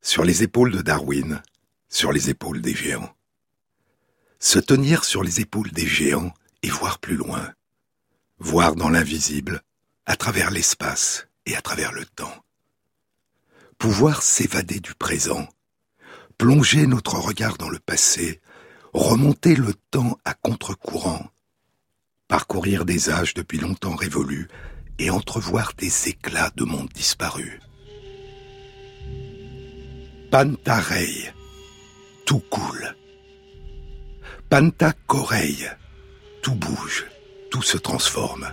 Sur les épaules de Darwin, sur les épaules des géants. Se tenir sur les épaules des géants et voir plus loin. Voir dans l'invisible, à travers l'espace et à travers le temps. Pouvoir s'évader du présent, plonger notre regard dans le passé, remonter le temps à contre-courant, parcourir des âges depuis longtemps révolus et entrevoir des éclats de mondes disparus. Pantarei, tout coule. Panta Corei, tout bouge, tout se transforme.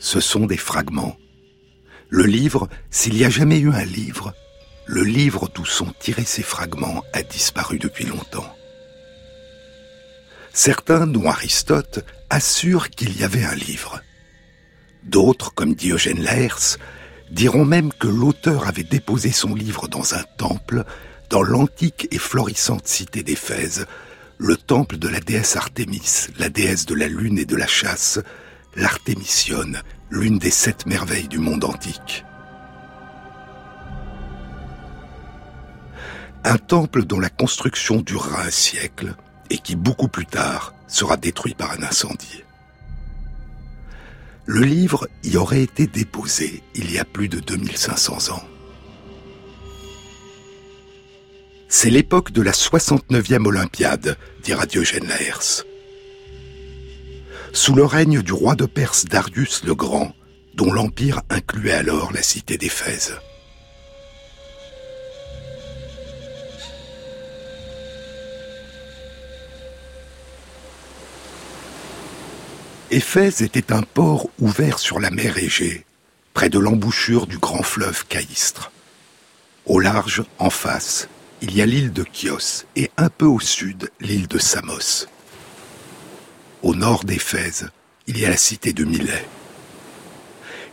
Ce sont des fragments. Le livre, s'il y a jamais eu un livre, le livre d'où sont tirés ces fragments a disparu depuis longtemps. Certains, dont Aristote, assurent qu'il y avait un livre. D'autres, comme Diogène Laërce, diront même que l'auteur avait déposé son livre dans un temple, dans l'antique et florissante cité d'Éphèse, le temple de la déesse Artémis, la déesse de la lune et de la chasse, l'Artémisionne, l'une des sept merveilles du monde antique. Un temple dont la construction durera un siècle et qui beaucoup plus tard sera détruit par un incendie. Le livre y aurait été déposé il y a plus de 2500 ans. C'est l'époque de la 69e Olympiade, dira Diogène Laërce. Sous le règne du roi de Perse Darius le Grand, dont l'empire incluait alors la cité d'Éphèse. Éphèse était un port ouvert sur la mer Égée, près de l'embouchure du grand fleuve Caïstre. Au large, en face, il y a l'île de Chios et un peu au sud, l'île de Samos. Au nord d'Éphèse, il y a la cité de Milet.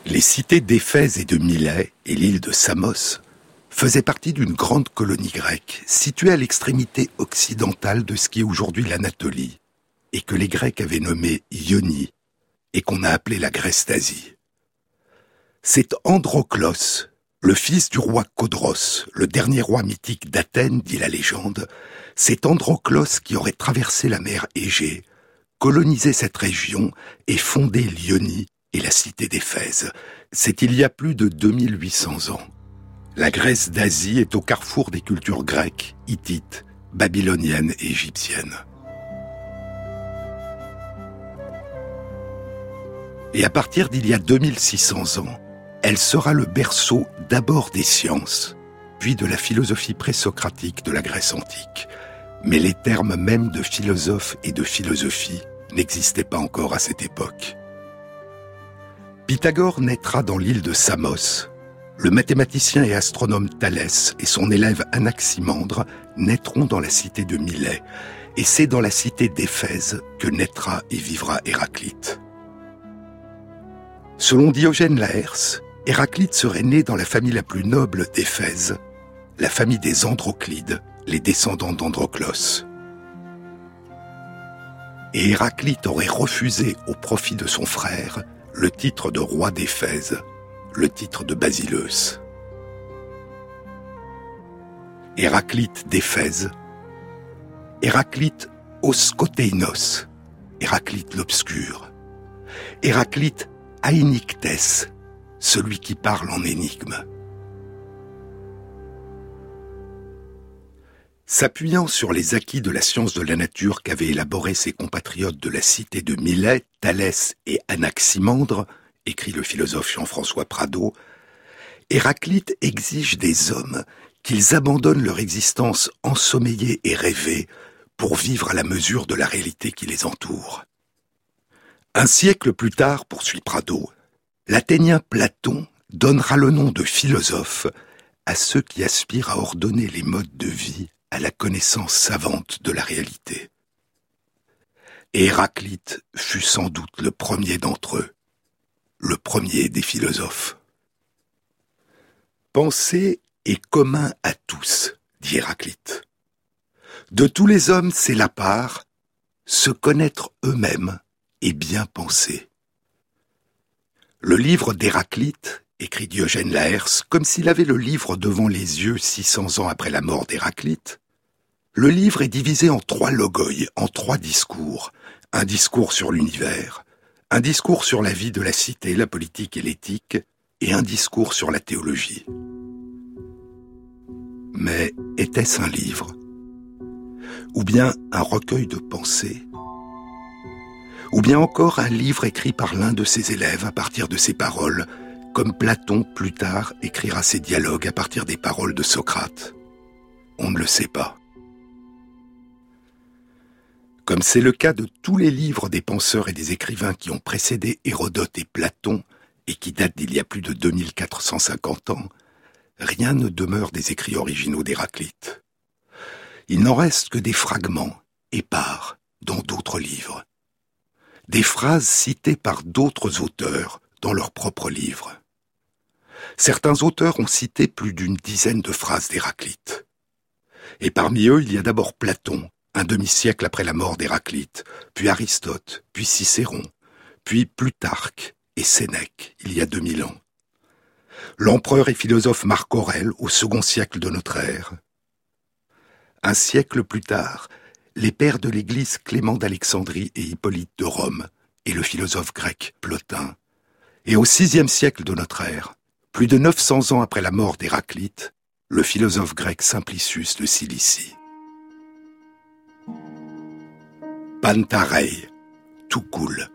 Les cités d'Éphèse et de Milet et l'île de Samos faisaient partie d'une grande colonie grecque située à l'extrémité occidentale de ce qui est aujourd'hui l'Anatolie et que les Grecs avaient nommé Ionie et qu'on a appelé la Grèce d'Asie. C'est Androclos, le fils du roi Codros, le dernier roi mythique d'Athènes, dit la légende, c'est Androclos qui aurait traversé la mer Égée, colonisé cette région et fondé l'Ionie et la cité d'Éphèse. C'est il y a plus de 2800 ans. La Grèce d'Asie est au carrefour des cultures grecques, hittites, babyloniennes et égyptiennes. Et à partir d'il y a 2600 ans, elle sera le berceau d'abord des sciences, puis de la philosophie présocratique de la Grèce antique. Mais les termes même de philosophe et de philosophie n'existaient pas encore à cette époque. Pythagore naîtra dans l'île de Samos. Le mathématicien et astronome Thalès et son élève Anaximandre naîtront dans la cité de Milet, et c'est dans la cité d'Éphèse que naîtra et vivra Héraclite. Selon Diogène Laërce, Héraclite serait né dans la famille la plus noble d'Éphèse, la famille des Androclides, les descendants d'Androclos. Et Héraclite aurait refusé au profit de son frère le titre de roi d'Éphèse, le titre de Basileus. Héraclite d'Éphèse, Héraclite Oskoteinos, Héraclite l'obscur, Héraclite Ainictès, celui qui parle en énigme. S'appuyant sur les acquis de la science de la nature qu'avaient élaboré ses compatriotes de la cité de Milet, Thalès et Anaximandre, écrit le philosophe Jean-François Prado, Héraclite exige des hommes qu'ils abandonnent leur existence ensommeillée et rêvée pour vivre à la mesure de la réalité qui les entoure. Un siècle plus tard, poursuit Prado, l'Athénien Platon donnera le nom de philosophe à ceux qui aspirent à ordonner les modes de vie à la connaissance savante de la réalité. Héraclite fut sans doute le premier d'entre eux, le premier des philosophes. Penser est commun à tous, dit Héraclite. De tous les hommes, c'est la part, se connaître eux-mêmes et bien penser. Le livre d'Héraclite écrit Diogène Laërce, comme s'il avait le livre devant les yeux 600 ans après la mort d'Héraclite, le livre est divisé en trois logoi, en trois discours. Un discours sur l'univers, un discours sur la vie de la cité, la politique et l'éthique, et un discours sur la théologie. Mais était-ce un livre? Ou bien un recueil de pensées? Ou bien encore un livre écrit par l'un de ses élèves à partir de ses paroles, comme Platon plus tard écrira ses dialogues à partir des paroles de Socrate On ne le sait pas. Comme c'est le cas de tous les livres des penseurs et des écrivains qui ont précédé Hérodote et Platon, et qui datent d'il y a plus de 2450 ans, rien ne demeure des écrits originaux d'Héraclite. Il n'en reste que des fragments, épars, dans d'autres livres. Des phrases citées par d'autres auteurs dans leurs propres livres. Certains auteurs ont cité plus d'une dizaine de phrases d'Héraclite. Et parmi eux, il y a d'abord Platon, un demi-siècle après la mort d'Héraclite, puis Aristote, puis Cicéron, puis Plutarque et Sénèque, il y a 2000 ans. L'empereur et philosophe Marc Aurèle au second siècle de notre ère. Un siècle plus tard, les pères de l'Église Clément d'Alexandrie et Hippolyte de Rome, et le philosophe grec Plotin. Et au sixième siècle de notre ère, plus de 900 ans après la mort d'Héraclite, le philosophe grec Simplicius de Cilicie. Pantarei, tout coule.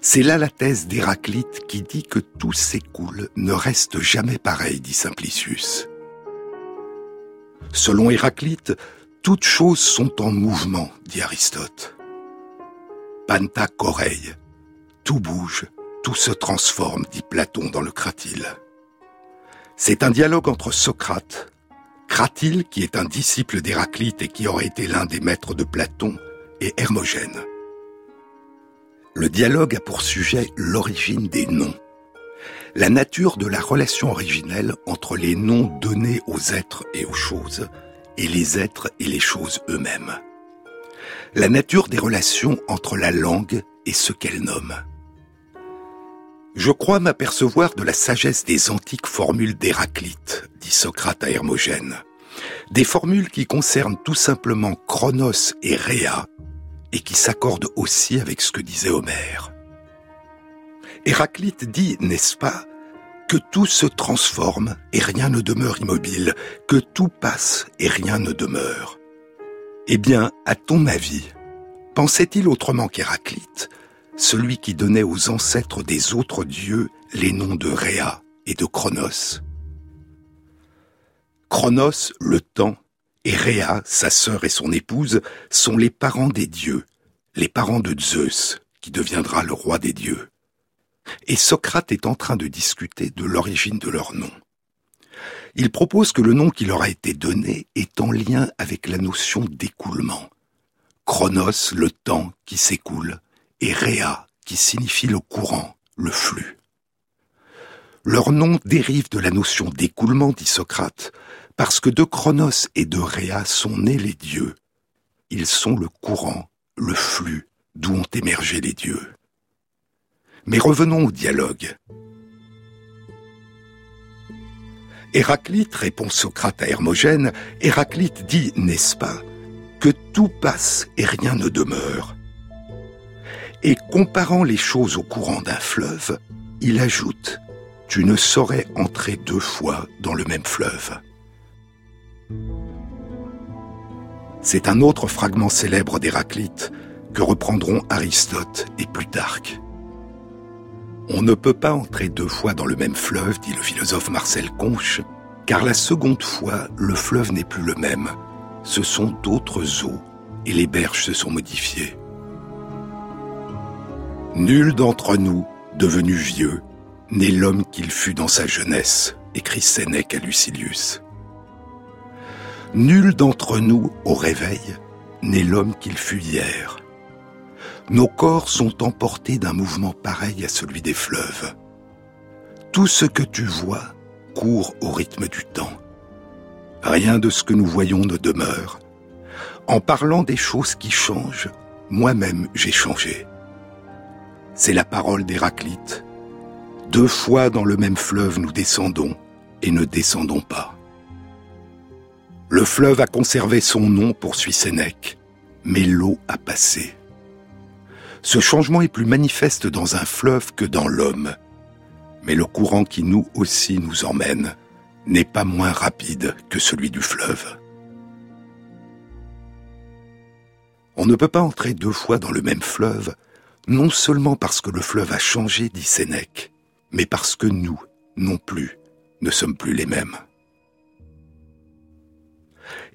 C'est là la thèse d'Héraclite qui dit que tout s'écoule, ne reste jamais pareil, dit Simplicius. Selon Héraclite, toutes choses sont en mouvement, dit Aristote. Panta tout bouge, tout se transforme, dit Platon dans le Cratyle. C'est un dialogue entre Socrate, Cratyle, qui est un disciple d'Héraclite et qui aurait été l'un des maîtres de Platon, et Hermogène. Le dialogue a pour sujet l'origine des noms, la nature de la relation originelle entre les noms donnés aux êtres et aux choses, et les êtres et les choses eux-mêmes. La nature des relations entre la langue et ce qu'elle nomme. Je crois m'apercevoir de la sagesse des antiques formules d'Héraclite, dit Socrate à Hermogène. Des formules qui concernent tout simplement Chronos et Rhea, et qui s'accordent aussi avec ce que disait Homère. Héraclite dit, n'est-ce pas, que tout se transforme et rien ne demeure immobile, que tout passe et rien ne demeure. Eh bien, à ton avis, pensait-il autrement qu'Héraclite, celui qui donnait aux ancêtres des autres dieux les noms de Rhea et de Chronos Chronos, le temps, et Rhea, sa sœur et son épouse, sont les parents des dieux, les parents de Zeus, qui deviendra le roi des dieux. Et Socrate est en train de discuter de l'origine de leur nom. Il propose que le nom qui leur a été donné est en lien avec la notion d'écoulement. Chronos, le temps qui s'écoule, et Rhea, qui signifie le courant, le flux. Leur nom dérive de la notion d'écoulement, dit Socrate, parce que de Chronos et de Rhea sont nés les dieux. Ils sont le courant, le flux d'où ont émergé les dieux. Mais revenons au dialogue. Héraclite, répond Socrate à Hermogène, Héraclite dit, n'est-ce pas, que tout passe et rien ne demeure. Et comparant les choses au courant d'un fleuve, il ajoute, tu ne saurais entrer deux fois dans le même fleuve. C'est un autre fragment célèbre d'Héraclite que reprendront Aristote et Plutarque. On ne peut pas entrer deux fois dans le même fleuve, dit le philosophe Marcel Conche, car la seconde fois, le fleuve n'est plus le même. Ce sont d'autres eaux, et les berges se sont modifiées. Nul d'entre nous, devenu vieux, n'est l'homme qu'il fut dans sa jeunesse, écrit Sénèque à Lucilius. Nul d'entre nous, au réveil, n'est l'homme qu'il fut hier. Nos corps sont emportés d'un mouvement pareil à celui des fleuves. Tout ce que tu vois court au rythme du temps. Rien de ce que nous voyons ne demeure. En parlant des choses qui changent, moi-même j'ai changé. C'est la parole d'Héraclite. Deux fois dans le même fleuve nous descendons et ne descendons pas. Le fleuve a conservé son nom, poursuit Sénèque, mais l'eau a passé. Ce changement est plus manifeste dans un fleuve que dans l'homme, mais le courant qui nous aussi nous emmène n'est pas moins rapide que celui du fleuve. On ne peut pas entrer deux fois dans le même fleuve, non seulement parce que le fleuve a changé, dit Sénèque, mais parce que nous, non plus, ne sommes plus les mêmes.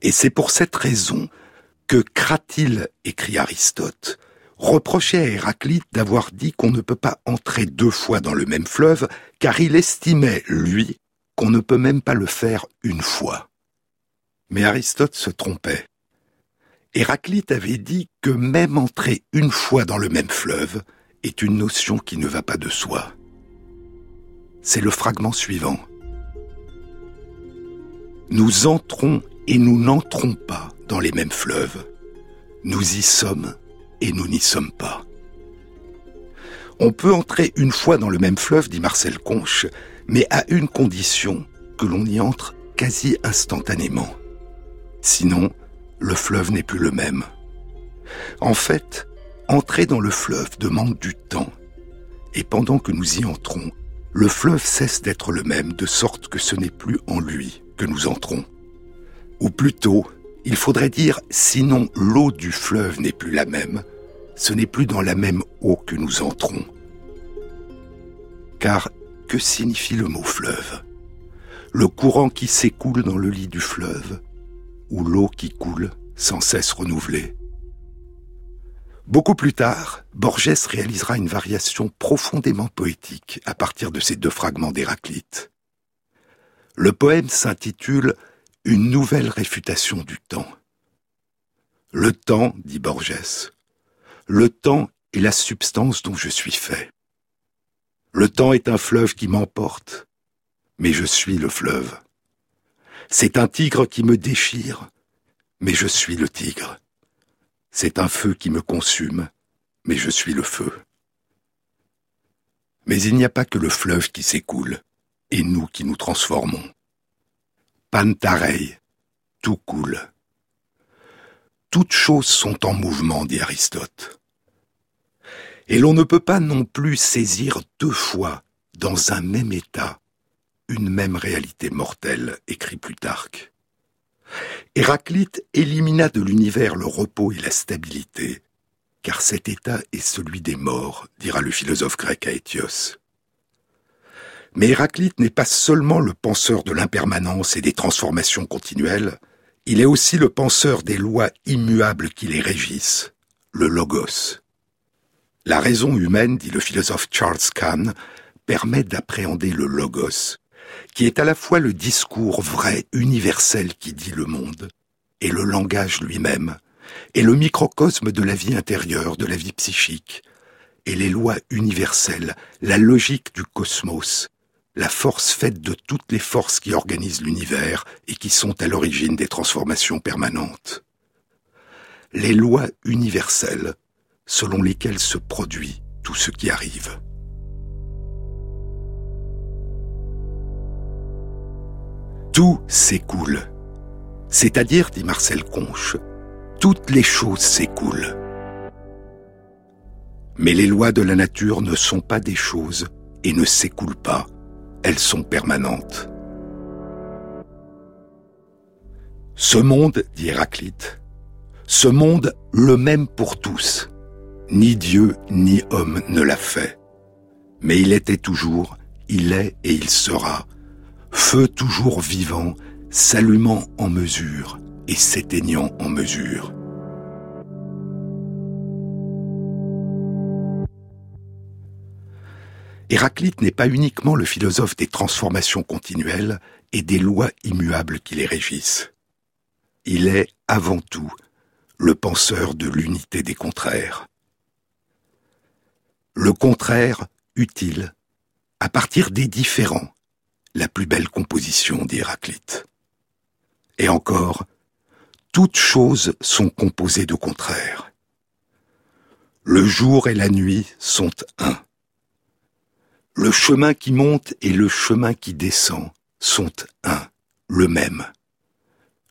Et c'est pour cette raison que Cratyle, écrit Aristote, reprochait à Héraclite d'avoir dit qu'on ne peut pas entrer deux fois dans le même fleuve, car il estimait, lui, qu'on ne peut même pas le faire une fois. Mais Aristote se trompait. Héraclite avait dit que même entrer une fois dans le même fleuve est une notion qui ne va pas de soi. C'est le fragment suivant. Nous entrons et nous n'entrons pas dans les mêmes fleuves. Nous y sommes et nous n'y sommes pas. On peut entrer une fois dans le même fleuve, dit Marcel Conche, mais à une condition que l'on y entre quasi instantanément. Sinon, le fleuve n'est plus le même. En fait, entrer dans le fleuve demande du temps, et pendant que nous y entrons, le fleuve cesse d'être le même, de sorte que ce n'est plus en lui que nous entrons. Ou plutôt, il faudrait dire, sinon l'eau du fleuve n'est plus la même, ce n'est plus dans la même eau que nous entrons. Car que signifie le mot fleuve? Le courant qui s'écoule dans le lit du fleuve, ou l'eau qui coule sans cesse renouvelée Beaucoup plus tard, Borges réalisera une variation profondément poétique à partir de ces deux fragments d'Héraclite. Le poème s'intitule une nouvelle réfutation du temps. Le temps, dit Borges, le temps est la substance dont je suis fait. Le temps est un fleuve qui m'emporte, mais je suis le fleuve. C'est un tigre qui me déchire, mais je suis le tigre. C'est un feu qui me consume, mais je suis le feu. Mais il n'y a pas que le fleuve qui s'écoule, et nous qui nous transformons. Pantarei, tout coule. Toutes choses sont en mouvement, dit Aristote. Et l'on ne peut pas non plus saisir deux fois, dans un même état, une même réalité mortelle, écrit Plutarque. Héraclite élimina de l'univers le repos et la stabilité, car cet état est celui des morts, dira le philosophe grec Aétios. Mais Héraclite n'est pas seulement le penseur de l'impermanence et des transformations continuelles, il est aussi le penseur des lois immuables qui les régissent, le logos. La raison humaine, dit le philosophe Charles Kahn, permet d'appréhender le logos, qui est à la fois le discours vrai, universel qui dit le monde, et le langage lui-même, et le microcosme de la vie intérieure, de la vie psychique, et les lois universelles, la logique du cosmos, la force faite de toutes les forces qui organisent l'univers et qui sont à l'origine des transformations permanentes. Les lois universelles selon lesquelles se produit tout ce qui arrive. Tout s'écoule. C'est-à-dire, dit Marcel Conche, toutes les choses s'écoulent. Mais les lois de la nature ne sont pas des choses et ne s'écoulent pas elles sont permanentes. Ce monde, dit Héraclite, ce monde le même pour tous, ni Dieu ni homme ne l'a fait. Mais il était toujours, il est et il sera, feu toujours vivant, s'allumant en mesure et s'éteignant en mesure. Héraclite n'est pas uniquement le philosophe des transformations continuelles et des lois immuables qui les régissent. Il est, avant tout, le penseur de l'unité des contraires. Le contraire utile, à partir des différents, la plus belle composition d'Héraclite. Et encore, toutes choses sont composées de contraires. Le jour et la nuit sont un. Le chemin qui monte et le chemin qui descend sont un, le même.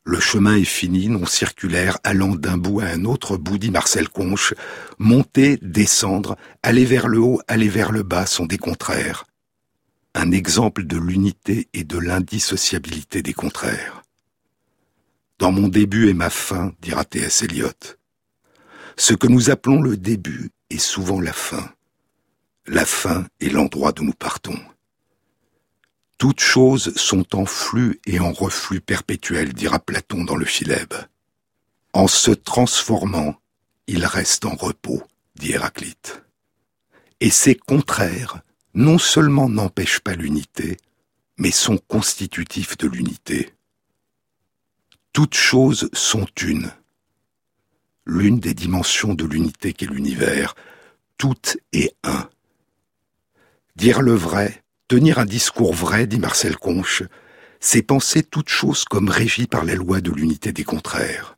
Le chemin est fini, non circulaire, allant d'un bout à un autre bout, dit Marcel Conche. Monter, descendre, aller vers le haut, aller vers le bas sont des contraires. Un exemple de l'unité et de l'indissociabilité des contraires. Dans mon début et ma fin, dira T.S. Eliot. Ce que nous appelons le début est souvent la fin. La fin est l'endroit d'où nous partons. Toutes choses sont en flux et en reflux perpétuel, dira Platon dans le Philèbe. En se transformant, il reste en repos, dit Héraclite. Et ces contraires, non seulement n'empêchent pas l'unité, mais sont constitutifs de l'unité. Toutes choses sont une. L'une des dimensions de l'unité qu'est l'univers, tout est un. Dire le vrai, Tenir un discours vrai, dit Marcel Conche, c'est penser toute chose comme régie par la loi de l'unité des contraires.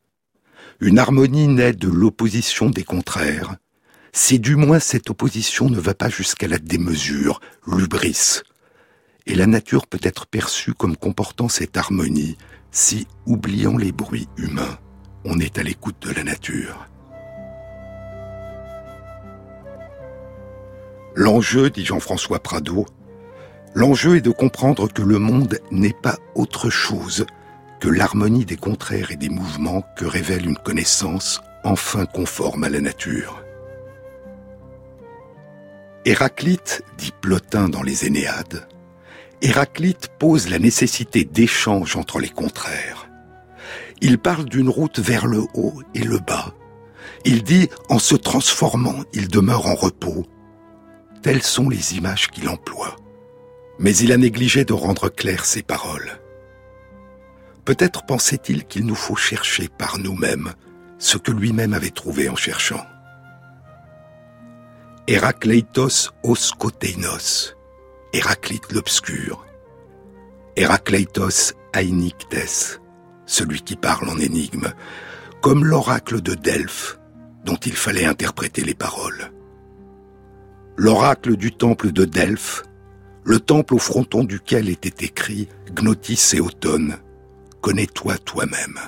Une harmonie naît de l'opposition des contraires, si du moins cette opposition ne va pas jusqu'à la démesure, l'ubris. Et la nature peut être perçue comme comportant cette harmonie si, oubliant les bruits humains, on est à l'écoute de la nature. L'enjeu, dit Jean-François Prado, L'enjeu est de comprendre que le monde n'est pas autre chose que l'harmonie des contraires et des mouvements que révèle une connaissance enfin conforme à la nature. Héraclite, dit Plotin dans les Énéades, Héraclite pose la nécessité d'échange entre les contraires. Il parle d'une route vers le haut et le bas. Il dit, en se transformant, il demeure en repos. Telles sont les images qu'il emploie mais il a négligé de rendre claires ses paroles. Peut-être pensait-il qu'il nous faut chercher par nous-mêmes ce que lui-même avait trouvé en cherchant. Héracleitos os koteinos, Héraclite l'obscur. Héracleitos ainictes, celui qui parle en énigme, comme l'oracle de Delphes, dont il fallait interpréter les paroles. L'oracle du temple de Delphes le temple au fronton duquel était écrit Gnotis et automne, connais-toi toi-même.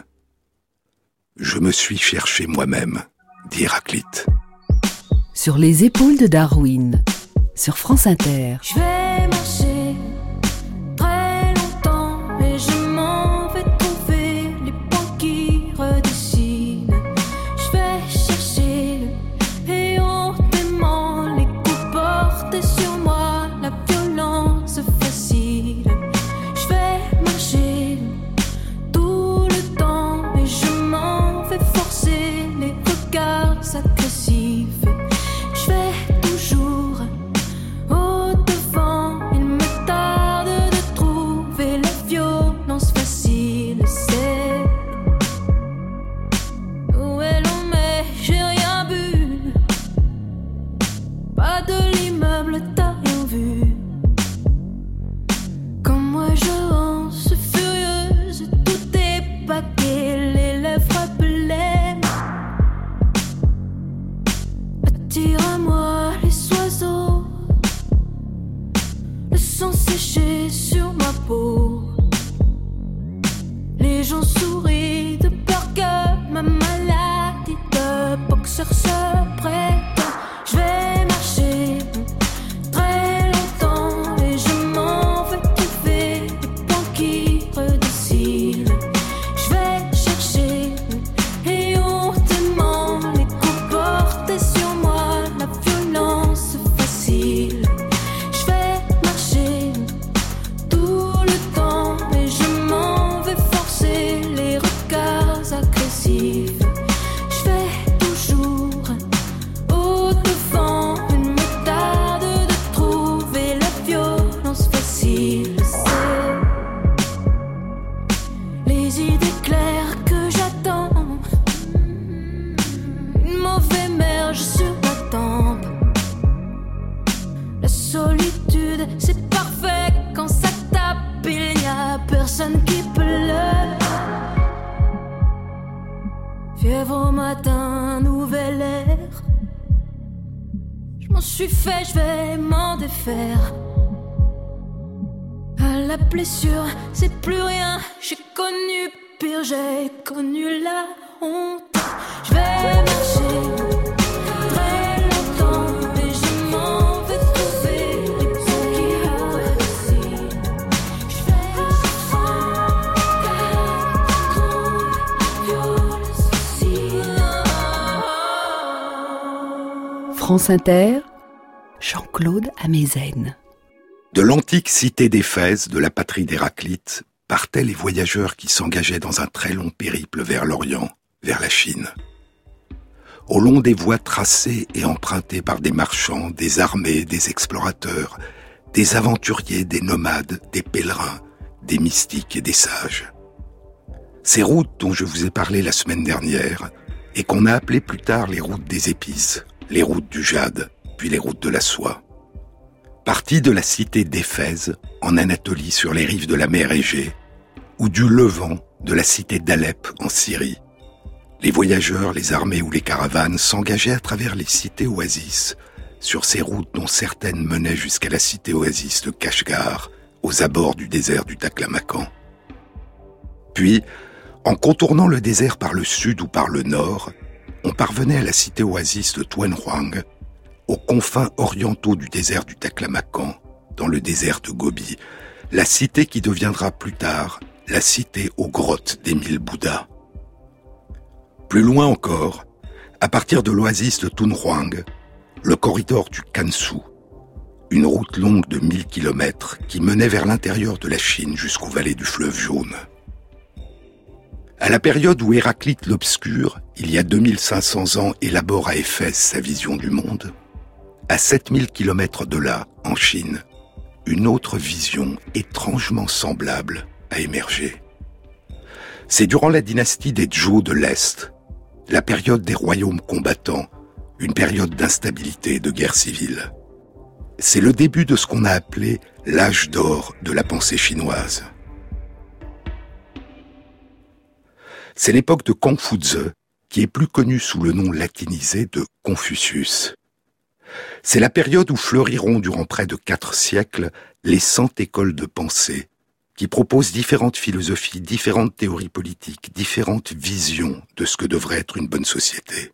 Je me suis cherché moi-même, dit Héraclite. Sur les épaules de Darwin, sur France Inter. Je vais m'en France Inter, Jean-Claude Amezen. De l'antique cité d'Éphèse, de la patrie d'Héraclite, partaient les voyageurs qui s'engageaient dans un très long périple vers l'Orient, vers la Chine. Au long des voies tracées et empruntées par des marchands, des armées, des explorateurs, des aventuriers, des nomades, des pèlerins, des mystiques et des sages. Ces routes dont je vous ai parlé la semaine dernière, et qu'on a appelées plus tard les routes des épices, les routes du jade, puis les routes de la soie. Parti de la cité d'Éphèse, en Anatolie sur les rives de la mer Égée, ou du Levant, de la cité d'Alep en Syrie, les voyageurs, les armées ou les caravanes s'engageaient à travers les cités oasis, sur ces routes dont certaines menaient jusqu'à la cité oasis de Kashgar, aux abords du désert du Taklamakan. Puis, en contournant le désert par le sud ou par le nord, on parvenait à la cité oasis de Tuan Huang, aux confins orientaux du désert du Taklamakan, dans le désert de Gobi, la cité qui deviendra plus tard la cité aux grottes des mille Bouddhas. Plus loin encore, à partir de l'oasis de Huang, le corridor du Kansu, une route longue de 1000 kilomètres qui menait vers l'intérieur de la Chine jusqu'aux vallées du fleuve jaune. À la période où Héraclite l'Obscur, il y a 2500 ans, élabore à Éphèse sa vision du monde, à 7000 kilomètres de là, en Chine, une autre vision étrangement semblable a émergé. C'est durant la dynastie des Zhou de l'Est, la période des royaumes combattants, une période d'instabilité et de guerre civile. C'est le début de ce qu'on a appelé l'âge d'or de la pensée chinoise. C'est l'époque de Confucius, qui est plus connue sous le nom latinisé de Confucius. C'est la période où fleuriront durant près de quatre siècles les cent écoles de pensée, qui proposent différentes philosophies, différentes théories politiques, différentes visions de ce que devrait être une bonne société.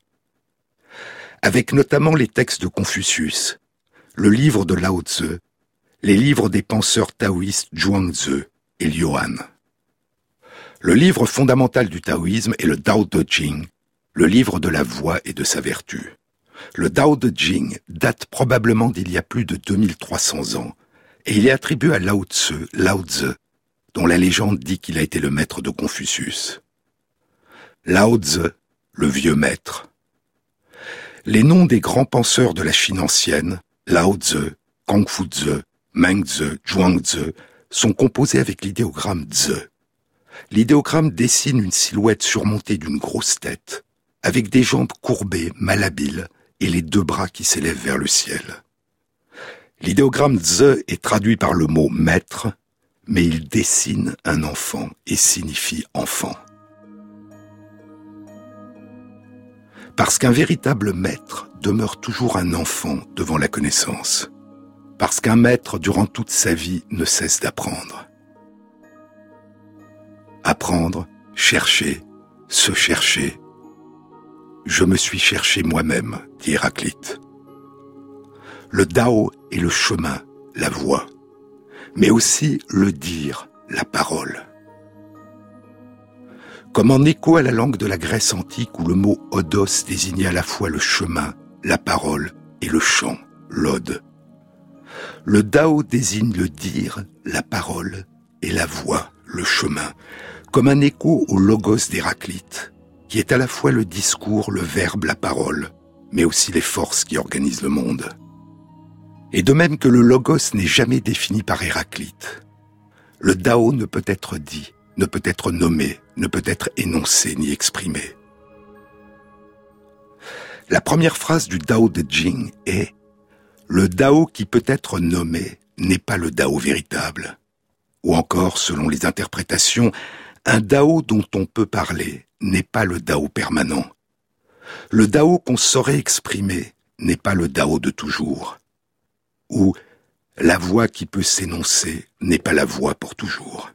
Avec notamment les textes de Confucius, le livre de Lao Tzu, les livres des penseurs taoïstes Zhuangzi et Liuan. Le livre fondamental du taoïsme est le Tao Te Ching, le livre de la voix et de sa vertu. Le Tao Te Ching date probablement d'il y a plus de 2300 ans, et il est attribué à Lao Tzu, Lao Tzu, dont la légende dit qu'il a été le maître de Confucius. Lao Tzu, le vieux maître. Les noms des grands penseurs de la Chine ancienne, Lao Tzu, Confucius, Meng Tzu, Zhuangzi, sont composés avec l'idéogramme Tzu. L'idéogramme dessine une silhouette surmontée d'une grosse tête, avec des jambes courbées, malhabiles, et les deux bras qui s'élèvent vers le ciel. L'idéogramme Ze est traduit par le mot maître, mais il dessine un enfant et signifie enfant. Parce qu'un véritable maître demeure toujours un enfant devant la connaissance. Parce qu'un maître, durant toute sa vie, ne cesse d'apprendre apprendre, chercher, se chercher. Je me suis cherché moi-même, dit Héraclite. Le Dao est le chemin, la voie, mais aussi le dire, la parole. Comme en écho à la langue de la Grèce antique où le mot odos désignait à la fois le chemin, la parole et le chant, l'ode. Le Dao désigne le dire, la parole et la voix, le chemin, comme un écho au logos d'Héraclite, qui est à la fois le discours, le verbe, la parole, mais aussi les forces qui organisent le monde. Et de même que le logos n'est jamais défini par Héraclite, le Dao ne peut être dit, ne peut être nommé, ne peut être énoncé ni exprimé. La première phrase du Dao de Jing est Le Dao qui peut être nommé n'est pas le Dao véritable. Ou encore, selon les interprétations, un Dao dont on peut parler n'est pas le Dao permanent. Le Dao qu'on saurait exprimer n'est pas le Dao de toujours. Ou la voix qui peut s'énoncer n'est pas la voix pour toujours.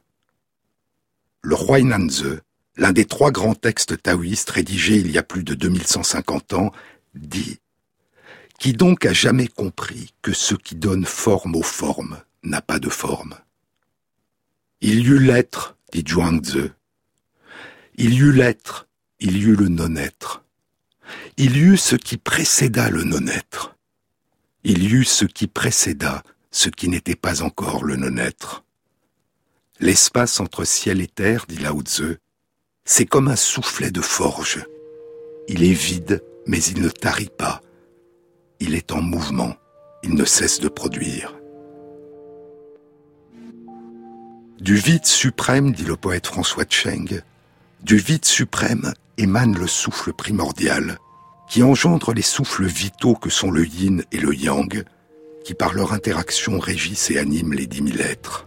Le Huainanze, l'un des trois grands textes taoïstes rédigés il y a plus de 2150 ans, dit Qui donc a jamais compris que ce qui donne forme aux formes n'a pas de forme? Il y eut l'être, dit Zhuangzi. Il y eut l'être, il y eut le non-être. Il y eut ce qui précéda le non-être. Il y eut ce qui précéda ce qui n'était pas encore le non-être. L'espace entre ciel et terre, dit Lao Tzu, c'est comme un soufflet de forge. Il est vide, mais il ne tarit pas. Il est en mouvement, il ne cesse de produire. Du vide suprême, dit le poète François Cheng, du vide suprême émane le souffle primordial, qui engendre les souffles vitaux que sont le yin et le yang, qui par leur interaction régissent et animent les dix mille êtres.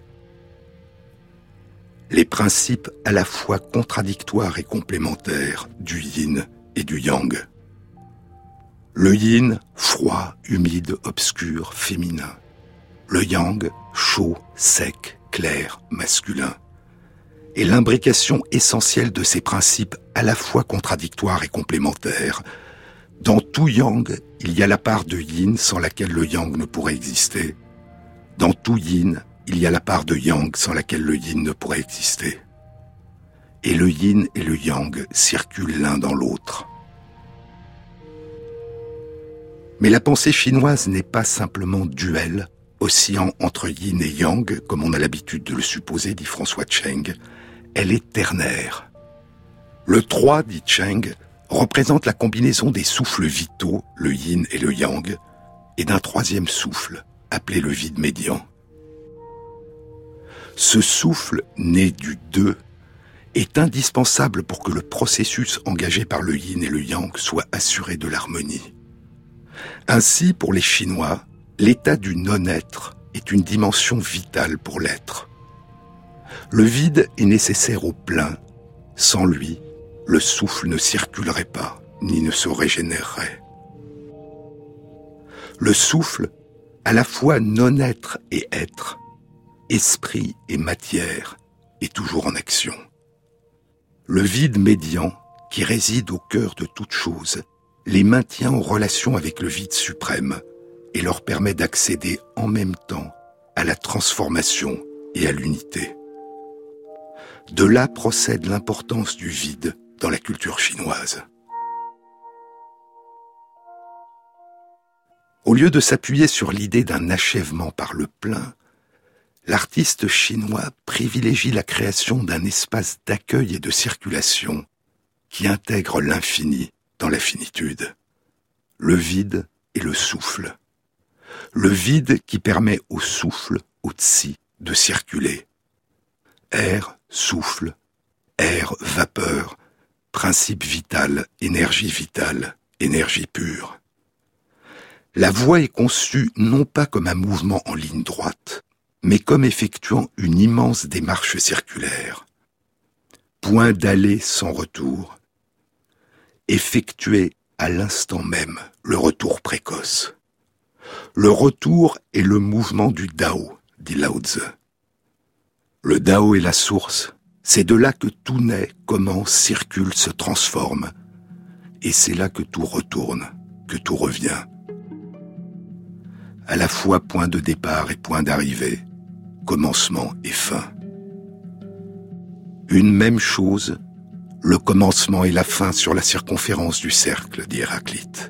Les principes à la fois contradictoires et complémentaires du yin et du yang. Le yin, froid, humide, obscur, féminin. Le yang, chaud, sec, masculin. Et l'imbrication essentielle de ces principes à la fois contradictoires et complémentaires dans tout yang, il y a la part de yin sans laquelle le yang ne pourrait exister. Dans tout yin, il y a la part de yang sans laquelle le yin ne pourrait exister. Et le yin et le yang circulent l'un dans l'autre. Mais la pensée chinoise n'est pas simplement duel, oscillant entre yin et yang, comme on a l'habitude de le supposer, dit François Cheng. Elle est ternaire. Le 3, dit Cheng, représente la combinaison des souffles vitaux, le yin et le yang, et d'un troisième souffle, appelé le vide médian. Ce souffle, né du deux, est indispensable pour que le processus engagé par le yin et le yang soit assuré de l'harmonie. Ainsi, pour les Chinois, l'état du non-être est une dimension vitale pour l'être. Le vide est nécessaire au plein. Sans lui, le souffle ne circulerait pas, ni ne se régénérerait. Le souffle, à la fois non-être et être, esprit et matière, est toujours en action. Le vide médian, qui réside au cœur de toute chose, les maintient en relation avec le vide suprême et leur permet d'accéder en même temps à la transformation et à l'unité. De là procède l'importance du vide dans la culture chinoise. Au lieu de s'appuyer sur l'idée d'un achèvement par le plein, l'artiste chinois privilégie la création d'un espace d'accueil et de circulation qui intègre l'infini dans la finitude, le vide et le souffle. Le vide qui permet au souffle, au tsi, de circuler. Air, souffle, air, vapeur, principe vital, énergie vitale, énergie pure. La voix est conçue non pas comme un mouvement en ligne droite, mais comme effectuant une immense démarche circulaire. Point d'aller sans retour. Effectuer à l'instant même le retour précoce. Le retour est le mouvement du Dao, dit Lao Tzu. Le Dao est la source, c'est de là que tout naît, commence, circule, se transforme. Et c'est là que tout retourne, que tout revient. À la fois point de départ et point d'arrivée, commencement et fin. Une même chose, le commencement et la fin sur la circonférence du cercle, dit Héraclite.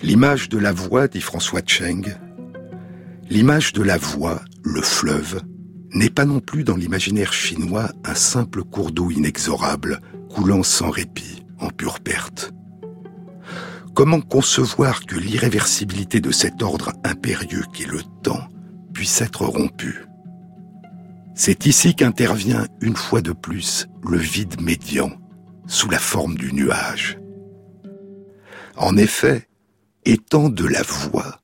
L'image de la voix, dit François Cheng, l'image de la voix, le fleuve, n'est pas non plus dans l'imaginaire chinois un simple cours d'eau inexorable, coulant sans répit, en pure perte. Comment concevoir que l'irréversibilité de cet ordre impérieux qu'est le temps puisse être rompue? C'est ici qu'intervient une fois de plus le vide médian, sous la forme du nuage. En effet, étant de la voie,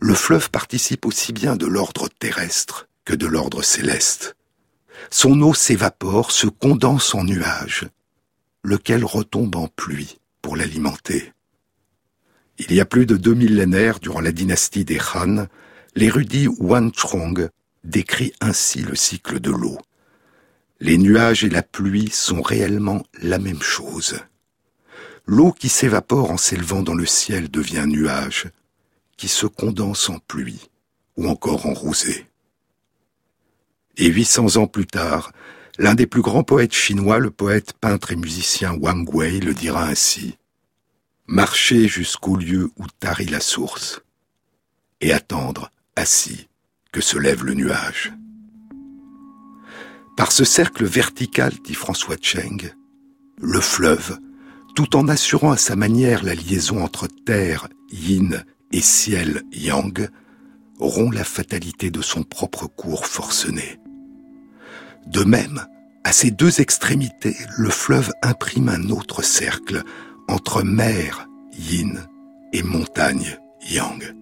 le fleuve participe aussi bien de l'ordre terrestre que de l'ordre céleste. Son eau s'évapore, se condense en nuage, lequel retombe en pluie pour l'alimenter. Il y a plus de deux millénaires, durant la dynastie des Han, L'érudit Wan Trong décrit ainsi le cycle de l'eau. Les nuages et la pluie sont réellement la même chose. L'eau qui s'évapore en s'élevant dans le ciel devient nuage, qui se condense en pluie ou encore en rosée. Et 800 ans plus tard, l'un des plus grands poètes chinois, le poète, peintre et musicien Wang Wei, le dira ainsi. Marcher jusqu'au lieu où tarit la source, et attendre, assis, que se lève le nuage. Par ce cercle vertical, dit François Cheng, le fleuve, tout en assurant à sa manière la liaison entre terre, yin, et ciel, yang, rompt la fatalité de son propre cours forcené. De même, à ces deux extrémités, le fleuve imprime un autre cercle entre mer, yin, et montagne, yang.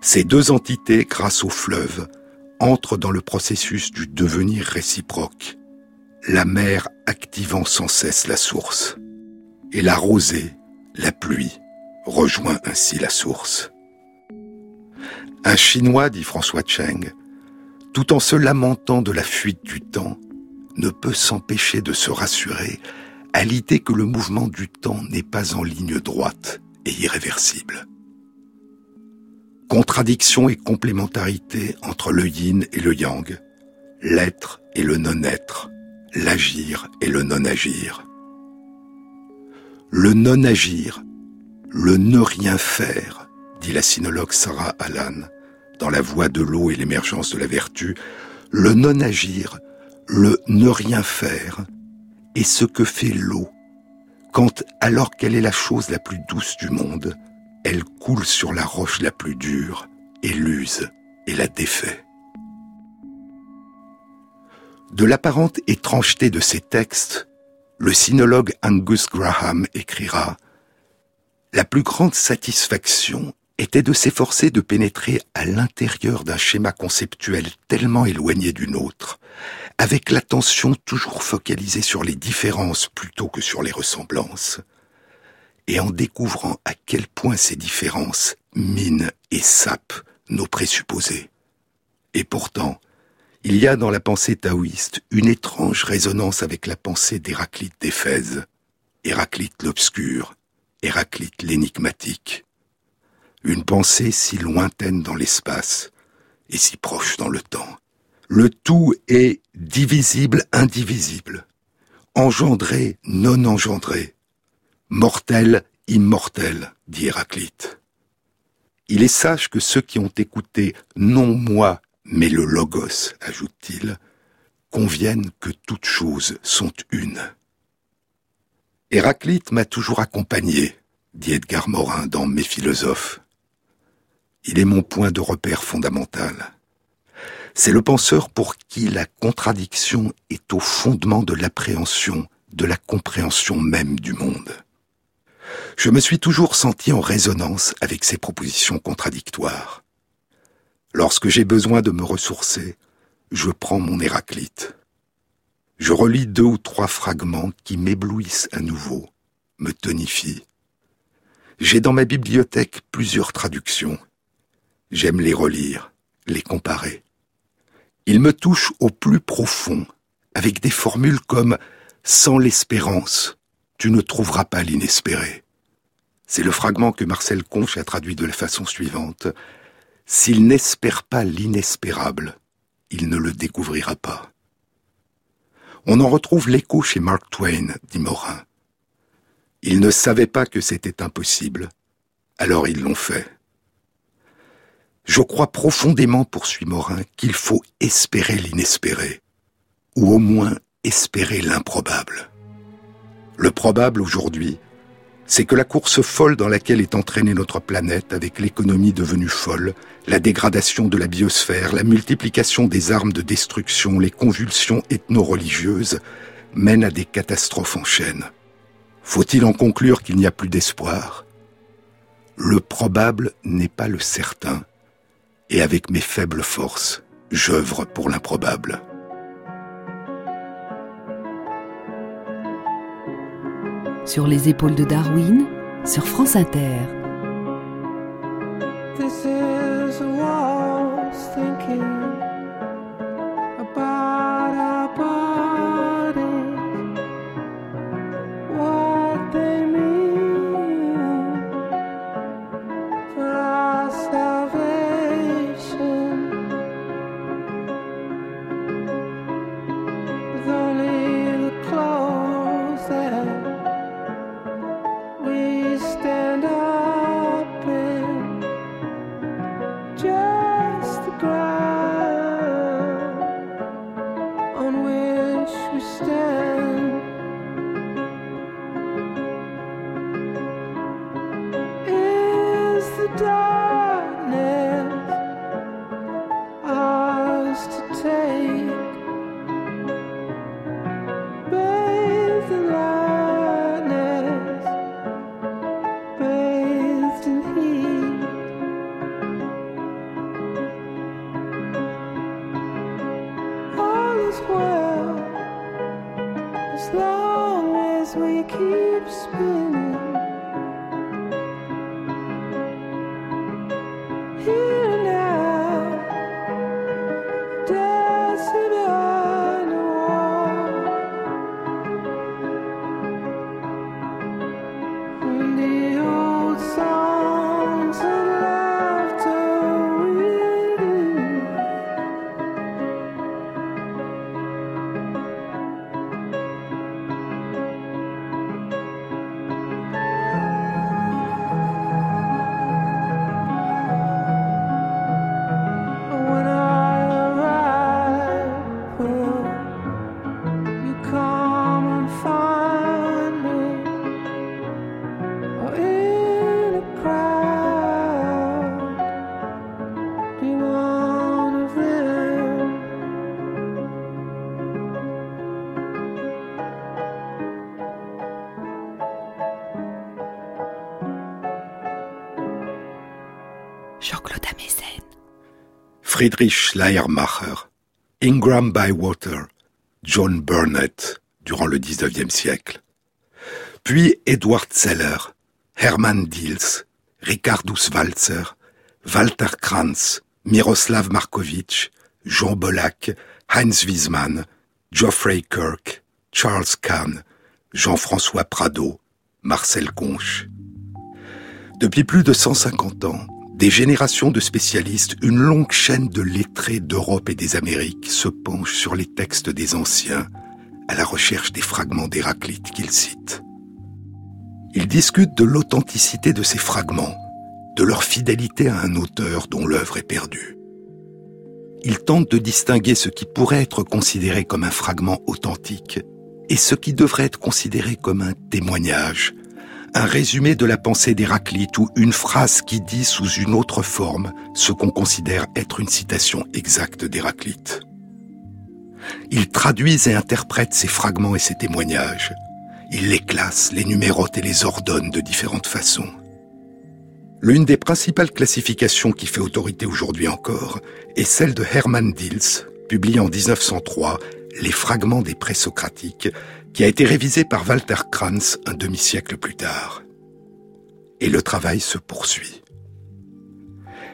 Ces deux entités, grâce au fleuve, entrent dans le processus du devenir réciproque, la mer activant sans cesse la source, et la rosée, la pluie, rejoint ainsi la source. Un Chinois, dit François Cheng, tout en se lamentant de la fuite du temps, ne peut s'empêcher de se rassurer à l'idée que le mouvement du temps n'est pas en ligne droite et irréversible. Contradiction et complémentarité entre le yin et le yang, l'être et le non-être, l'agir et le non-agir. Le non-agir, le ne rien faire, dit la sinologue Sarah Allan, dans la voie de l'eau et l'émergence de la vertu, le non-agir, le ne rien faire, est ce que fait l'eau, quand, alors qu'elle est la chose la plus douce du monde, elle coule sur la roche la plus dure, et l'use et la défait. De l'apparente étrangeté de ces textes, le sinologue Angus Graham écrira La plus grande satisfaction était de s'efforcer de pénétrer à l'intérieur d'un schéma conceptuel tellement éloigné du nôtre, avec l'attention toujours focalisée sur les différences plutôt que sur les ressemblances, et en découvrant à quel point ces différences minent et sapent nos présupposés. Et pourtant, il y a dans la pensée taoïste une étrange résonance avec la pensée d'Héraclite d'Éphèse, Héraclite l'obscur, Héraclite l'énigmatique une pensée si lointaine dans l'espace et si proche dans le temps. Le tout est divisible, indivisible, engendré, non engendré, mortel, immortel, dit Héraclite. Il est sage que ceux qui ont écouté non moi, mais le logos, ajoute-t-il, conviennent que toutes choses sont une. Héraclite m'a toujours accompagné, dit Edgar Morin dans Mes philosophes. Il est mon point de repère fondamental. C'est le penseur pour qui la contradiction est au fondement de l'appréhension, de la compréhension même du monde. Je me suis toujours senti en résonance avec ces propositions contradictoires. Lorsque j'ai besoin de me ressourcer, je prends mon Héraclite. Je relis deux ou trois fragments qui m'éblouissent à nouveau, me tonifient. J'ai dans ma bibliothèque plusieurs traductions J'aime les relire, les comparer. Ils me touchent au plus profond, avec des formules comme Sans l'espérance, tu ne trouveras pas l'inespéré. C'est le fragment que Marcel Conche a traduit de la façon suivante. S'il n'espère pas l'inespérable, il ne le découvrira pas. On en retrouve l'écho chez Mark Twain, dit Morin. Ils ne savaient pas que c'était impossible, alors ils l'ont fait. Je crois profondément, poursuit Morin, qu'il faut espérer l'inespéré, ou au moins espérer l'improbable. Le probable aujourd'hui, c'est que la course folle dans laquelle est entraînée notre planète, avec l'économie devenue folle, la dégradation de la biosphère, la multiplication des armes de destruction, les convulsions ethno-religieuses, mène à des catastrophes en chaîne. Faut-il en conclure qu'il n'y a plus d'espoir? Le probable n'est pas le certain, et avec mes faibles forces, j'œuvre pour l'improbable. Sur les épaules de Darwin, sur France Inter. Friedrich Schleiermacher, Ingram Bywater, John Burnett durant le XIXe siècle. Puis Edward Zeller, Hermann Diels, Richardus Walzer, Walter Kranz, Miroslav Markovitch, Jean Bolac, Heinz Wiesmann, Geoffrey Kirk, Charles Kahn, Jean-François Prado, Marcel Conche. Depuis plus de 150 ans, des générations de spécialistes, une longue chaîne de lettrés d'Europe et des Amériques se penchent sur les textes des anciens à la recherche des fragments d'Héraclite qu'ils citent. Ils discutent de l'authenticité de ces fragments, de leur fidélité à un auteur dont l'œuvre est perdue. Ils tentent de distinguer ce qui pourrait être considéré comme un fragment authentique et ce qui devrait être considéré comme un témoignage, un résumé de la pensée d'Héraclite ou une phrase qui dit sous une autre forme ce qu'on considère être une citation exacte d'Héraclite. Ils traduisent et interprètent ces fragments et ces témoignages. Ils les classent, les numérotent et les ordonnent de différentes façons. L'une des principales classifications qui fait autorité aujourd'hui encore est celle de Hermann Diels, publiée en 1903, Les fragments des présocratiques, qui a été révisé par Walter Kranz un demi-siècle plus tard. Et le travail se poursuit.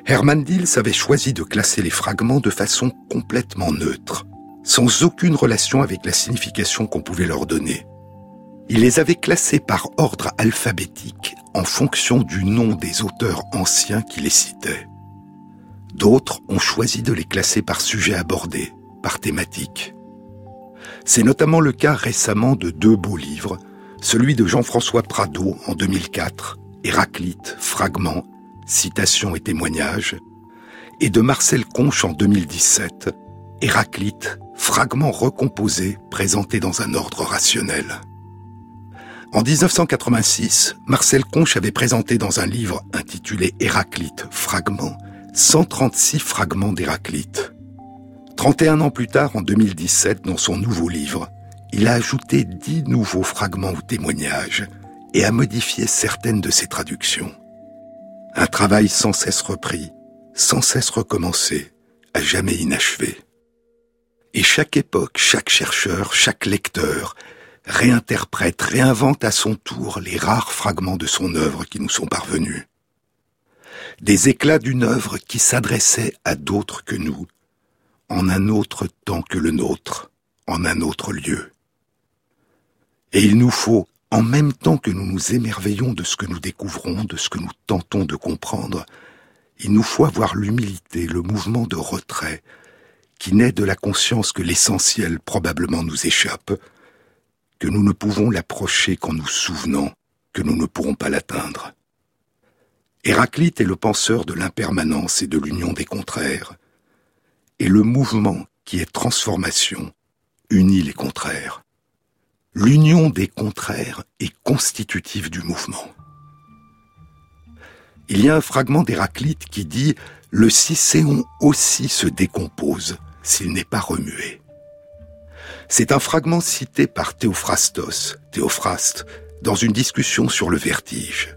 Hermann Diels avait choisi de classer les fragments de façon complètement neutre, sans aucune relation avec la signification qu'on pouvait leur donner. Il les avait classés par ordre alphabétique en fonction du nom des auteurs anciens qui les citaient. D'autres ont choisi de les classer par sujet abordé, par thématique. C'est notamment le cas récemment de deux beaux livres, celui de Jean-François Prado en 2004, Héraclite, Fragments, Citations et témoignages, et de Marcel Conche en 2017, Héraclite, Fragments recomposés présentés dans un ordre rationnel. En 1986, Marcel Conche avait présenté dans un livre intitulé Héraclite, Fragments, 136 fragments d'Héraclite. 31 ans plus tard, en 2017, dans son nouveau livre, il a ajouté dix nouveaux fragments ou témoignages et a modifié certaines de ses traductions. Un travail sans cesse repris, sans cesse recommencé, à jamais inachevé. Et chaque époque, chaque chercheur, chaque lecteur réinterprète, réinvente à son tour les rares fragments de son œuvre qui nous sont parvenus. des éclats d'une œuvre qui s'adressait à d'autres que nous, en un autre temps que le nôtre, en un autre lieu. Et il nous faut, en même temps que nous nous émerveillons de ce que nous découvrons, de ce que nous tentons de comprendre, il nous faut avoir l'humilité, le mouvement de retrait, qui naît de la conscience que l'essentiel probablement nous échappe, que nous ne pouvons l'approcher qu'en nous souvenant que nous ne pourrons pas l'atteindre. Héraclite est le penseur de l'impermanence et de l'union des contraires, et le mouvement qui est transformation unit les contraires. L'union des contraires est constitutive du mouvement. Il y a un fragment d'Héraclite qui dit Le Cicéon aussi se décompose s'il n'est pas remué. C'est un fragment cité par Théophrastos, Théophraste, dans une discussion sur le vertige.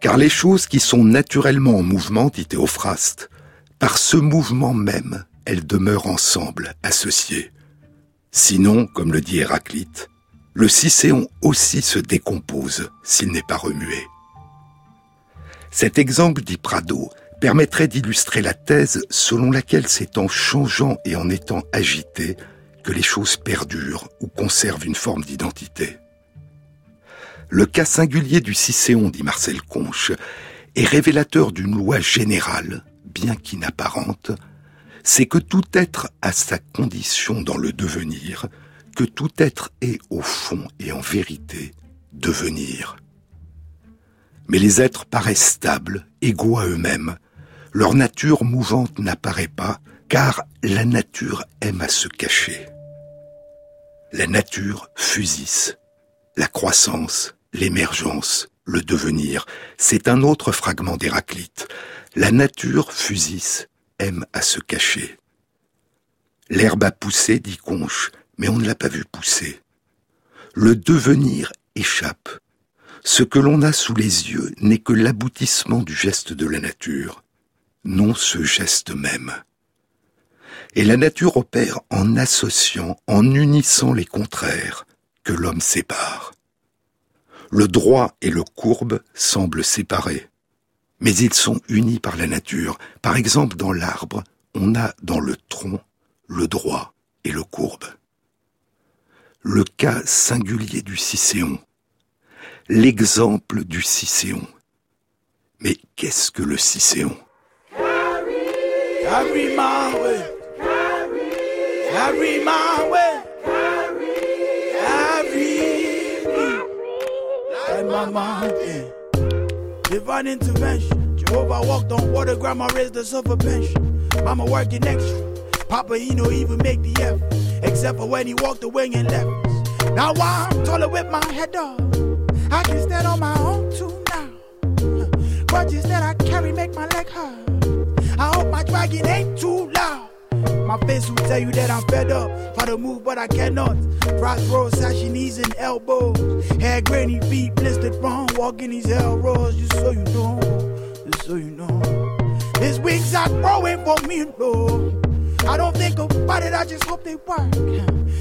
Car les choses qui sont naturellement en mouvement, dit Théophraste, par ce mouvement même, elles demeurent ensemble, associées. Sinon, comme le dit Héraclite, le Cicéon aussi se décompose s'il n'est pas remué. Cet exemple, dit Prado, permettrait d'illustrer la thèse selon laquelle c'est en changeant et en étant agité que les choses perdurent ou conservent une forme d'identité. Le cas singulier du Cicéon, dit Marcel Conche, est révélateur d'une loi générale, bien qu'inapparente, c'est que tout être a sa condition dans le devenir, que tout être est au fond et en vérité devenir. Mais les êtres paraissent stables, égaux à eux-mêmes. Leur nature mouvante n'apparaît pas, car la nature aime à se cacher. La nature fusisse. La croissance, l'émergence, le devenir, c'est un autre fragment d'Héraclite. La nature fusisse, aime à se cacher. L'herbe a poussé, dit Conche, mais on ne l'a pas vu pousser. Le devenir échappe, ce que l'on a sous les yeux n'est que l'aboutissement du geste de la nature, non ce geste même. Et la nature opère en associant, en unissant les contraires que l'homme sépare. Le droit et le courbe semblent séparés, mais ils sont unis par la nature. Par exemple, dans l'arbre, on a dans le tronc le droit et le courbe. Le cas singulier du Cicéon l'exemple du Cicéon. Mais qu'est-ce que le Cicéon Divine intervention. Jehovah walked on water, grandma raised us up a pension. Mama working extra. Papa, he no even make the effort. Except for when he walked away and left us. Now I'm taller with my head up. I can stand on my own too now. Grudges that I carry make my leg hurt. I hope my dragon ain't too loud. My face will tell you that I'm fed up. Try to move, but I cannot. Frost road, sashing knees and elbows. Had granny feet blistered from walking these hell roads. Just so you know, just so you know. His wings are growing for me, no. I don't think about it, I just hope they work.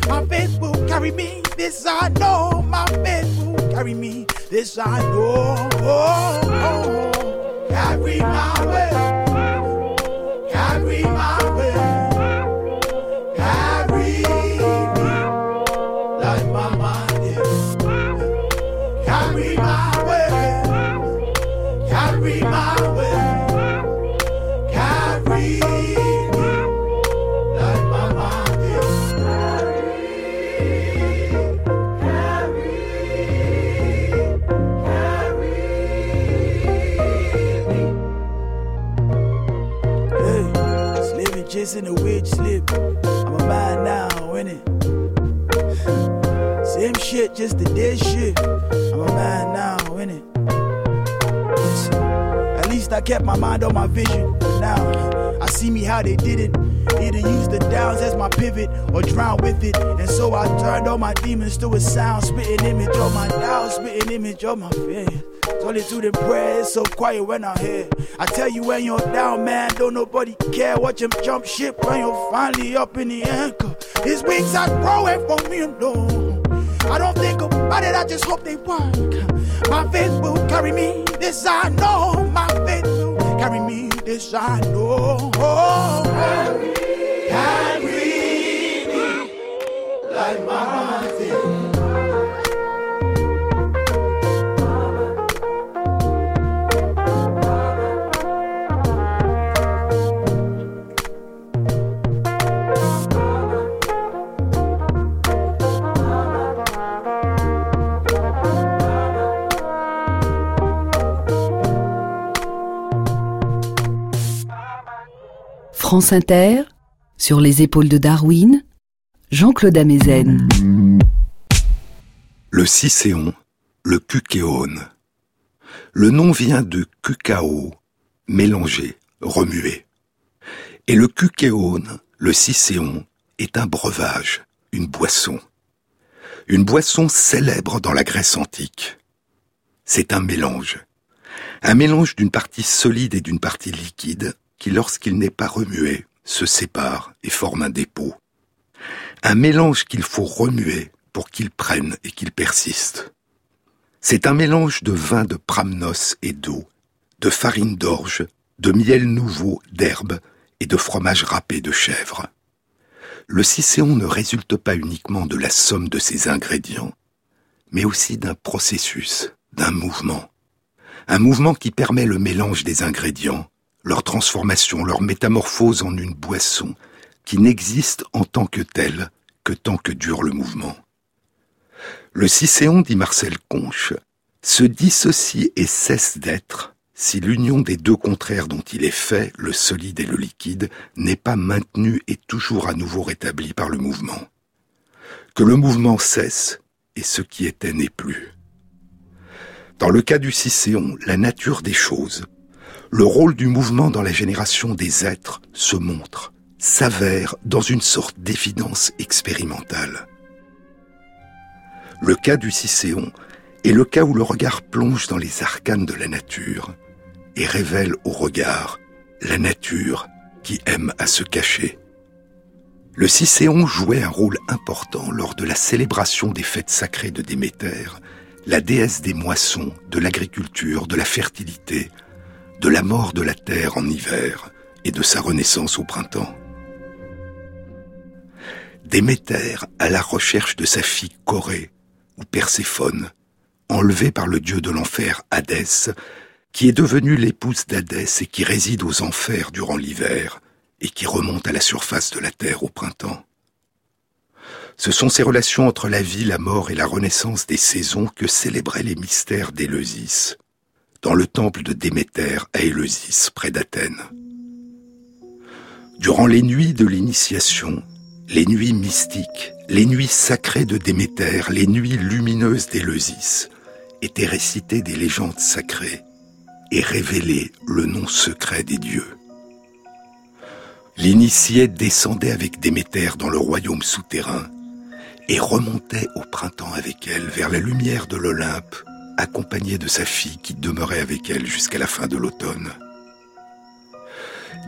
My faith will carry me, this I know. My faith will carry me, this I know. Oh, oh, oh. Carry my way, carry my chasing the witch slip. I'm a man now, innit? Same shit, just the dead shit. I'm a man now, innit? Listen, At least I kept my mind on my vision. But now, I see me how they did it. Either use the downs as my pivot or drown with it. And so I turned all my demons to a sound, spitting image of my doubt, spitting image of my fear. Solitude and prayer is so quiet when I hear. I tell you when you're down, man, don't nobody care. Watch him jump ship when you're finally up in the anchor. His wings are growing for me alone. I don't think about it, I just hope they work. My faith will carry me, this I know. My faith will carry me this I know. Oh, France Inter, sur les épaules de Darwin, Jean-Claude Amezen. Le Cicéon, le Cucéone. Le nom vient de Cucao, mélanger, remuer. Et le Cucéone, le Cicéon, est un breuvage, une boisson. Une boisson célèbre dans la Grèce antique. C'est un mélange. Un mélange d'une partie solide et d'une partie liquide qui, lorsqu'il n'est pas remué, se sépare et forme un dépôt. Un mélange qu'il faut remuer pour qu'il prenne et qu'il persiste. C'est un mélange de vin de pramnos et d'eau, de farine d'orge, de miel nouveau, d'herbe et de fromage râpé de chèvre. Le cicéon ne résulte pas uniquement de la somme de ces ingrédients, mais aussi d'un processus, d'un mouvement. Un mouvement qui permet le mélange des ingrédients, leur transformation, leur métamorphose en une boisson qui n'existe en tant que telle que tant que dure le mouvement. Le Cicéon, dit Marcel Conche, se dissocie et cesse d'être si l'union des deux contraires dont il est fait, le solide et le liquide, n'est pas maintenue et toujours à nouveau rétablie par le mouvement. Que le mouvement cesse et ce qui était n'est plus. Dans le cas du Cicéon, la nature des choses, le rôle du mouvement dans la génération des êtres se montre, s'avère dans une sorte d'évidence expérimentale. Le cas du Cicéon est le cas où le regard plonge dans les arcanes de la nature et révèle au regard la nature qui aime à se cacher. Le Cicéon jouait un rôle important lors de la célébration des fêtes sacrées de Déméter, la déesse des moissons, de l'agriculture, de la fertilité, de la mort de la terre en hiver et de sa renaissance au printemps. Déméter, à la recherche de sa fille Corée, ou Perséphone, enlevée par le dieu de l'enfer Hadès, qui est devenue l'épouse d'Hadès et qui réside aux enfers durant l'hiver, et qui remonte à la surface de la terre au printemps. Ce sont ces relations entre la vie, la mort et la renaissance des saisons que célébraient les mystères d'Éleusis, le temple de Déméter à Éleusis, près d'Athènes. Durant les nuits de l'initiation, les nuits mystiques, les nuits sacrées de Déméter, les nuits lumineuses d'Éleusis, étaient récitées des légendes sacrées et révélées le nom secret des dieux. L'initié descendait avec Déméter dans le royaume souterrain et remontait au printemps avec elle vers la lumière de l'Olympe accompagnée de sa fille qui demeurait avec elle jusqu'à la fin de l'automne.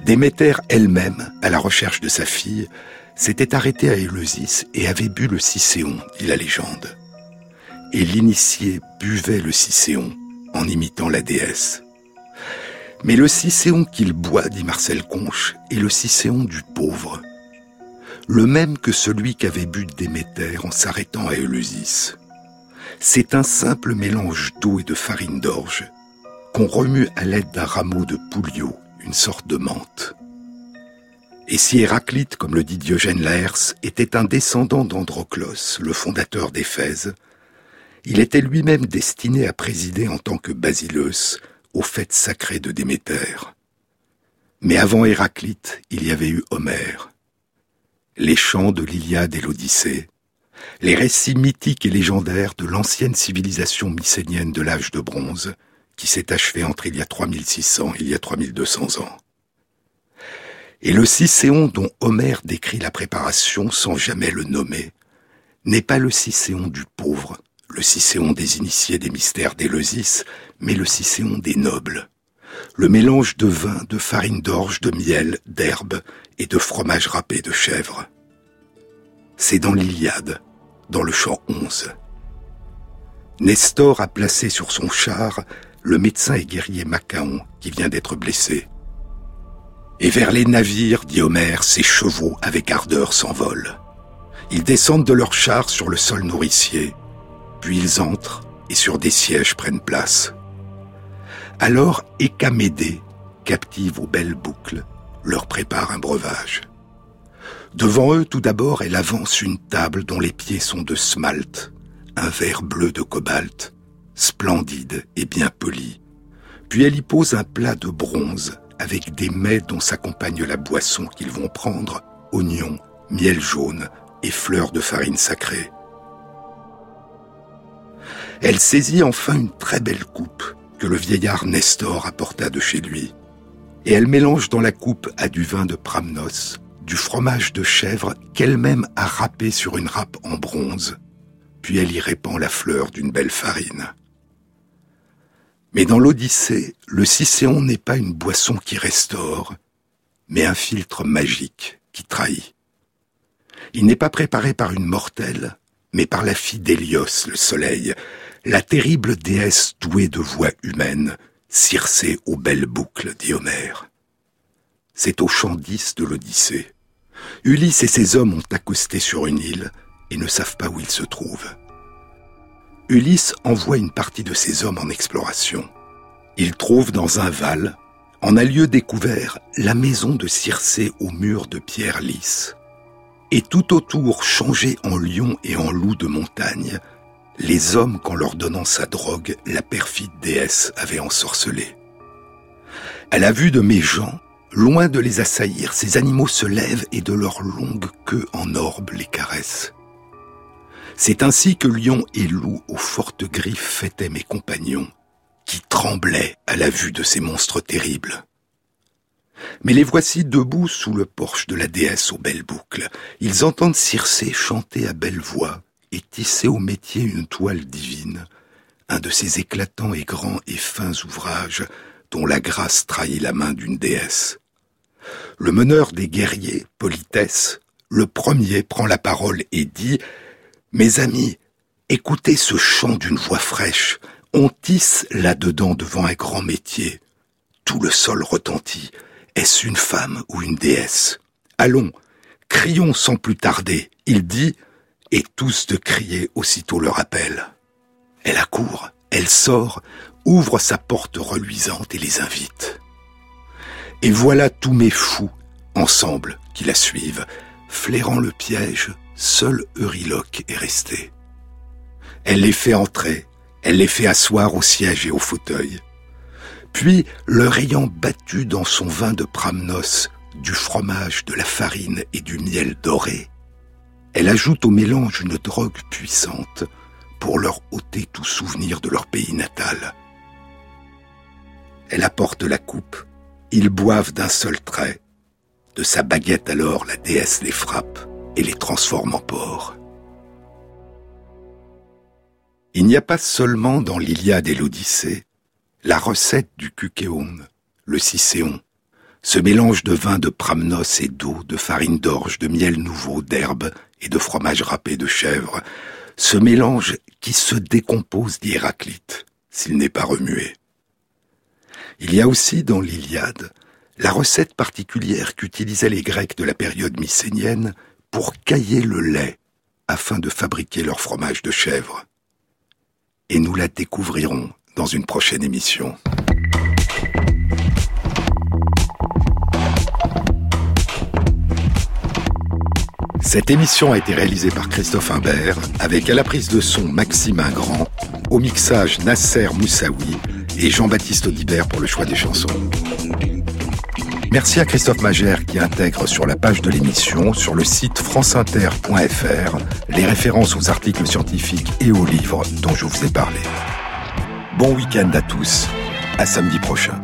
Déméter elle-même, à la recherche de sa fille, s'était arrêtée à Éleusis et avait bu le Cicéon, dit la légende. Et l'initié buvait le Cicéon en imitant la déesse. Mais le Cicéon qu'il boit, dit Marcel Conche, est le Cicéon du pauvre, le même que celui qu'avait bu Déméter en s'arrêtant à Éleusis c'est un simple mélange d'eau et de farine d'orge qu'on remue à l'aide d'un rameau de pouliot, une sorte de menthe. Et si Héraclite, comme le dit Diogène Laërce, était un descendant d'Androclos, le fondateur d'Éphèse, il était lui-même destiné à présider en tant que basileus aux fêtes sacrées de Déméter. Mais avant Héraclite, il y avait eu Homère. Les chants de l'Iliade et l'Odyssée, les récits mythiques et légendaires de l'ancienne civilisation mycénienne de l'âge de bronze, qui s'est achevée entre il y a 3600 et il y a 3200 ans. Et le Cicéon dont Homère décrit la préparation sans jamais le nommer, n'est pas le Cicéon du pauvre, le Cicéon des initiés des mystères d'Éleusis, mais le Cicéon des nobles. Le mélange de vin, de farine d'orge, de miel, d'herbe et de fromage râpé de chèvre. C'est dans l'Iliade, dans le chant 11. Nestor a placé sur son char le médecin et guerrier Macaon qui vient d'être blessé. Et vers les navires, dit Homère, ces chevaux avec ardeur s'envolent. Ils descendent de leurs chars sur le sol nourricier, puis ils entrent et sur des sièges prennent place. Alors Écamédée, captive aux belles boucles, leur prépare un breuvage. Devant eux, tout d'abord, elle avance une table dont les pieds sont de smalt, un verre bleu de cobalt, splendide et bien poli. Puis elle y pose un plat de bronze avec des mets dont s'accompagne la boisson qu'ils vont prendre, oignons, miel jaune et fleurs de farine sacrée. Elle saisit enfin une très belle coupe que le vieillard Nestor apporta de chez lui, et elle mélange dans la coupe à du vin de Pramnos, du fromage de chèvre qu'elle-même a râpé sur une râpe en bronze, puis elle y répand la fleur d'une belle farine. Mais dans l'Odyssée, le Cicéon n'est pas une boisson qui restaure, mais un filtre magique qui trahit. Il n'est pas préparé par une mortelle, mais par la fille d'Hélios, le soleil, la terrible déesse douée de voix humaine, Circé aux belles boucles, dit Homère. C'est au champ 10 de l'Odyssée. Ulysse et ses hommes ont accosté sur une île et ne savent pas où ils se trouvent. Ulysse envoie une partie de ses hommes en exploration. Il trouve dans un val, en un lieu découvert, la maison de Circé aux murs de pierre lisse. Et tout autour, changé en lion et en loup de montagne, les hommes qu'en leur donnant sa drogue, la perfide déesse avait ensorcelé. À la vue de mes gens, loin de les assaillir, ces animaux se lèvent et de leur longue queue en orbe les caressent. C'est ainsi que lion et loup aux fortes griffes fêtaient mes compagnons, qui tremblaient à la vue de ces monstres terribles. Mais les voici debout sous le porche de la déesse aux belles boucles. Ils entendent Circé chanter à belle voix, et tisser au métier une toile divine, un de ces éclatants et grands et fins ouvrages dont la grâce trahit la main d'une déesse. Le meneur des guerriers, Politesse, le premier prend la parole et dit Mes amis, écoutez ce chant d'une voix fraîche. On tisse là-dedans devant un grand métier. Tout le sol retentit. Est-ce une femme ou une déesse? Allons, crions sans plus tarder. Il dit et tous de crier aussitôt le rappel. Elle accourt, elle sort, ouvre sa porte reluisante et les invite. Et voilà tous mes fous, ensemble, qui la suivent, flairant le piège, seul Euryloque est resté. Elle les fait entrer, elle les fait asseoir au siège et au fauteuil. Puis, leur ayant battu dans son vin de Pramnos du fromage, de la farine et du miel doré, elle ajoute au mélange une drogue puissante pour leur ôter tout souvenir de leur pays natal. Elle apporte la coupe, ils boivent d'un seul trait. De sa baguette alors la déesse les frappe et les transforme en porc. Il n'y a pas seulement dans l'Iliade et l'Odyssée la recette du Kukéon, le Cicéon, ce mélange de vin de Pramnos et d'eau, de farine d'orge, de miel nouveau, d'herbe et de fromage râpé de chèvre, ce mélange qui se décompose d'Héraclite s'il n'est pas remué. Il y a aussi dans l'Iliade la recette particulière qu'utilisaient les Grecs de la période mycénienne pour cailler le lait afin de fabriquer leur fromage de chèvre. Et nous la découvrirons dans une prochaine émission. Cette émission a été réalisée par Christophe Imbert, avec à la prise de son Maxime Ingrand, au mixage Nasser Moussaoui et Jean-Baptiste Audibert pour le choix des chansons. Merci à Christophe Magère qui intègre sur la page de l'émission, sur le site franceinter.fr, les références aux articles scientifiques et aux livres dont je vous ai parlé. Bon week-end à tous, à samedi prochain.